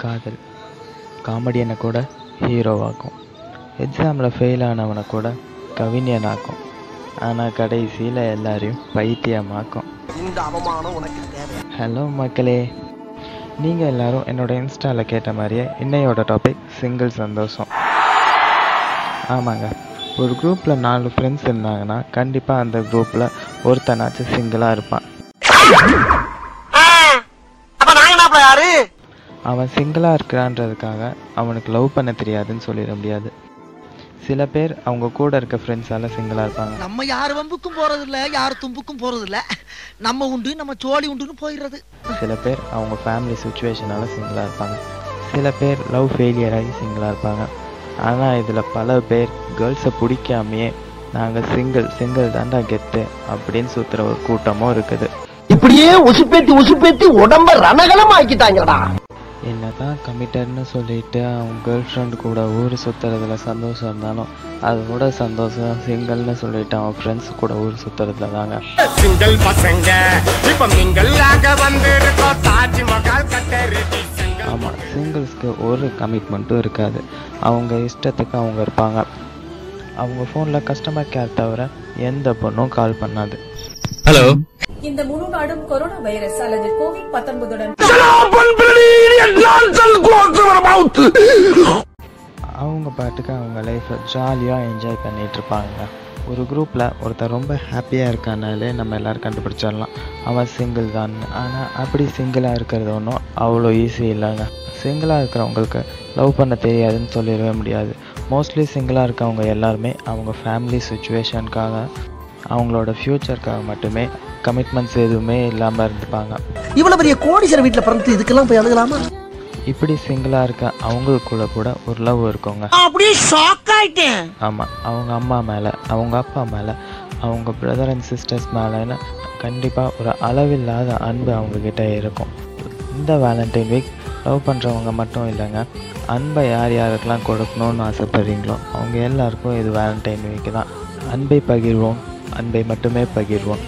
காதல். காமெடியனை கூட ஹீரோவாக்கும் எக்ஸாமில் ஃபெயில் ஆனவனை கூட கவிஞனாக்கும் ஆனால் கடைசியில் எல்லாரையும் பைத்தியமாக்கும். இந்த அவமானம் உனக்கு தேவை. ஹலோ மக்களே. நீங்கள் எல்லாரும் என்னோட இன்ஸ்டாவில் கேட்ட மாதிரியே இன்னையோட டாபிக் சிங்கிள் சந்தோஷம். ஆமாங்க. ஒரு குரூப்பில் நாலு ஃப்ரெண்ட்ஸ் இருந்தாங்கன்னா கண்டிப்பாக அந்த குரூப்பில் ஒருத்தனாச்சும் சிங்கிளாக இருப்பான் அப்ப நாங்க என்ன யாரு அவன் சிங்கிளாக இருக்கிறான்றதுக்காக அவனுக்கு லவ் பண்ண தெரியாதுன்னு சொல்லிட முடியாது. சில பேர் அவங்க கூட இருக்க ஃப்ரெண்ட்ஸால் சிங்கிளாக இருப்பாங்க. நம்ம யார் வம்புக்கும் போறது இல்ல யார் தும்புக்கும் போறது இல்ல நம்ம உண்டு நம்ம சோழி உண்டுன்னு போயிடுறது. சில பேர் அவங்க ஃபேமிலி சுச்சுவேஷனால் சிங்கிளாக இருப்பாங்க. சில பேர் லவ் ஃபெயிலியர் ஆகி சிங்கிளாக இருப்பாங்க. ஆனால் இதில் பல பேர் கேர்ள்ஸை பிடிக்காமையே நாங்கள் சிங்கிள் சிங்கிள் தாண்டா கெத்து அப்படின்னு சுற்றுற ஒரு கூட்டமும் இருக்குது. இப்படியே உசுப்பேத்தி உசுப்பேத்தி உடம்ப ரணகலம் ஆக்கிட்டாங்கடா என்னதான் கமிட்டட்னு சொல்லிட்டு அவங்க கேர்ள் ஃப்ரெண்ட் கூட ஊர் சுற்றுறதுல சந்தோஷம் இருந்தாலும் அதோட சந்தோஷம் சிங்கிள்னு சொல்லிட்டு அவன் ஃப்ரெண்ட்ஸ் கூட ஊர் சுற்றுறதுல தாங்க. சிங்கிள் பசங்க இப்ப மிங்கல் ஆக வந்திருக்கோம். தாஜ்மஹால் ஆமாம் சிங்கிள்ஸ்க்கு ஒரு கமிட்மெண்ட்டும் இருக்காது. அவங்க இஷ்டத்துக்கு அவங்க இருப்பாங்க. அவங்க ஃபோனில் கஸ்டமர் கேர் தவிர எந்த பொண்ணும் கால் பண்ணாது. இந்த முழு நாடும் கொரோனா வைரஸ் அல்லது கோவிட் பத்தொன்பதுடன் அவங்க பாட்டுக்கு அவங்க லைஃப்பை ஜாலியாக என்ஜாய் பண்ணிட்டு இருப்பாங்க. ஒரு குரூப்பில் ஒருத்தர் ரொம்ப ஹாப்பியாக இருக்கானாலே நம்ம எல்லோரும் கண்டுபிடிச்சிடலாம். அவன் சிங்கிள் தான். ஆனால் அப்படி சிங்கிளாக இருக்கிறது ஒன்றும் அவ்வளோ ஈஸி இல்லைங்க. சிங்கிளாக இருக்கிறவங்களுக்கு லவ் பண்ண தெரியாதுன்னு சொல்லிடவே முடியாது. மோஸ்ட்லி சிங்கிளாக இருக்கவங்க எல்லாருமே அவங்க ஃபேமிலி சுச்சுவேஷனுக்காக அவங்களோட ஃப்யூச்சருக்காக மட்டுமே கமிட்மெண்ட்ஸ் எதுவுமே இல்லாமல் இருந்துப்பாங்க. இவ்வளவு பெரிய கோடீஸ்வரர் வீட்டுல பிறந்து இதுக்கெல்லாம் போய் அழுகலாமா? இப்படி சிங்கிளாக இருக்க அவங்களுக்குள்ள கூட ஒரு லவ் இருக்குங்க. அப்படியே ஷாக் ஆயிட்டேன். ஆமாம் அவங்க அம்மா மேலே அவங்க அப்பா மேலே அவங்க பிரதர் அண்ட் சிஸ்டர்ஸ் மேலேன்னு கண்டிப்பாக ஒரு அளவில்லாத அன்பு அவங்கக்கிட்ட இருக்கும். இந்த வேலண்டைன் வீக் லவ் பண்ணுறவங்க மட்டும் இல்லைங்க அன்பை யார் யாருக்கெல்லாம் கொடுக்கணும்னு ஆசைப்படுறீங்களோ அவங்க எல்லாருக்கும் இது வேலண்டைன் வீக் தான். அன்பை பகிர்வோம். அன்பை மட்டுமே பகிர்வோம்.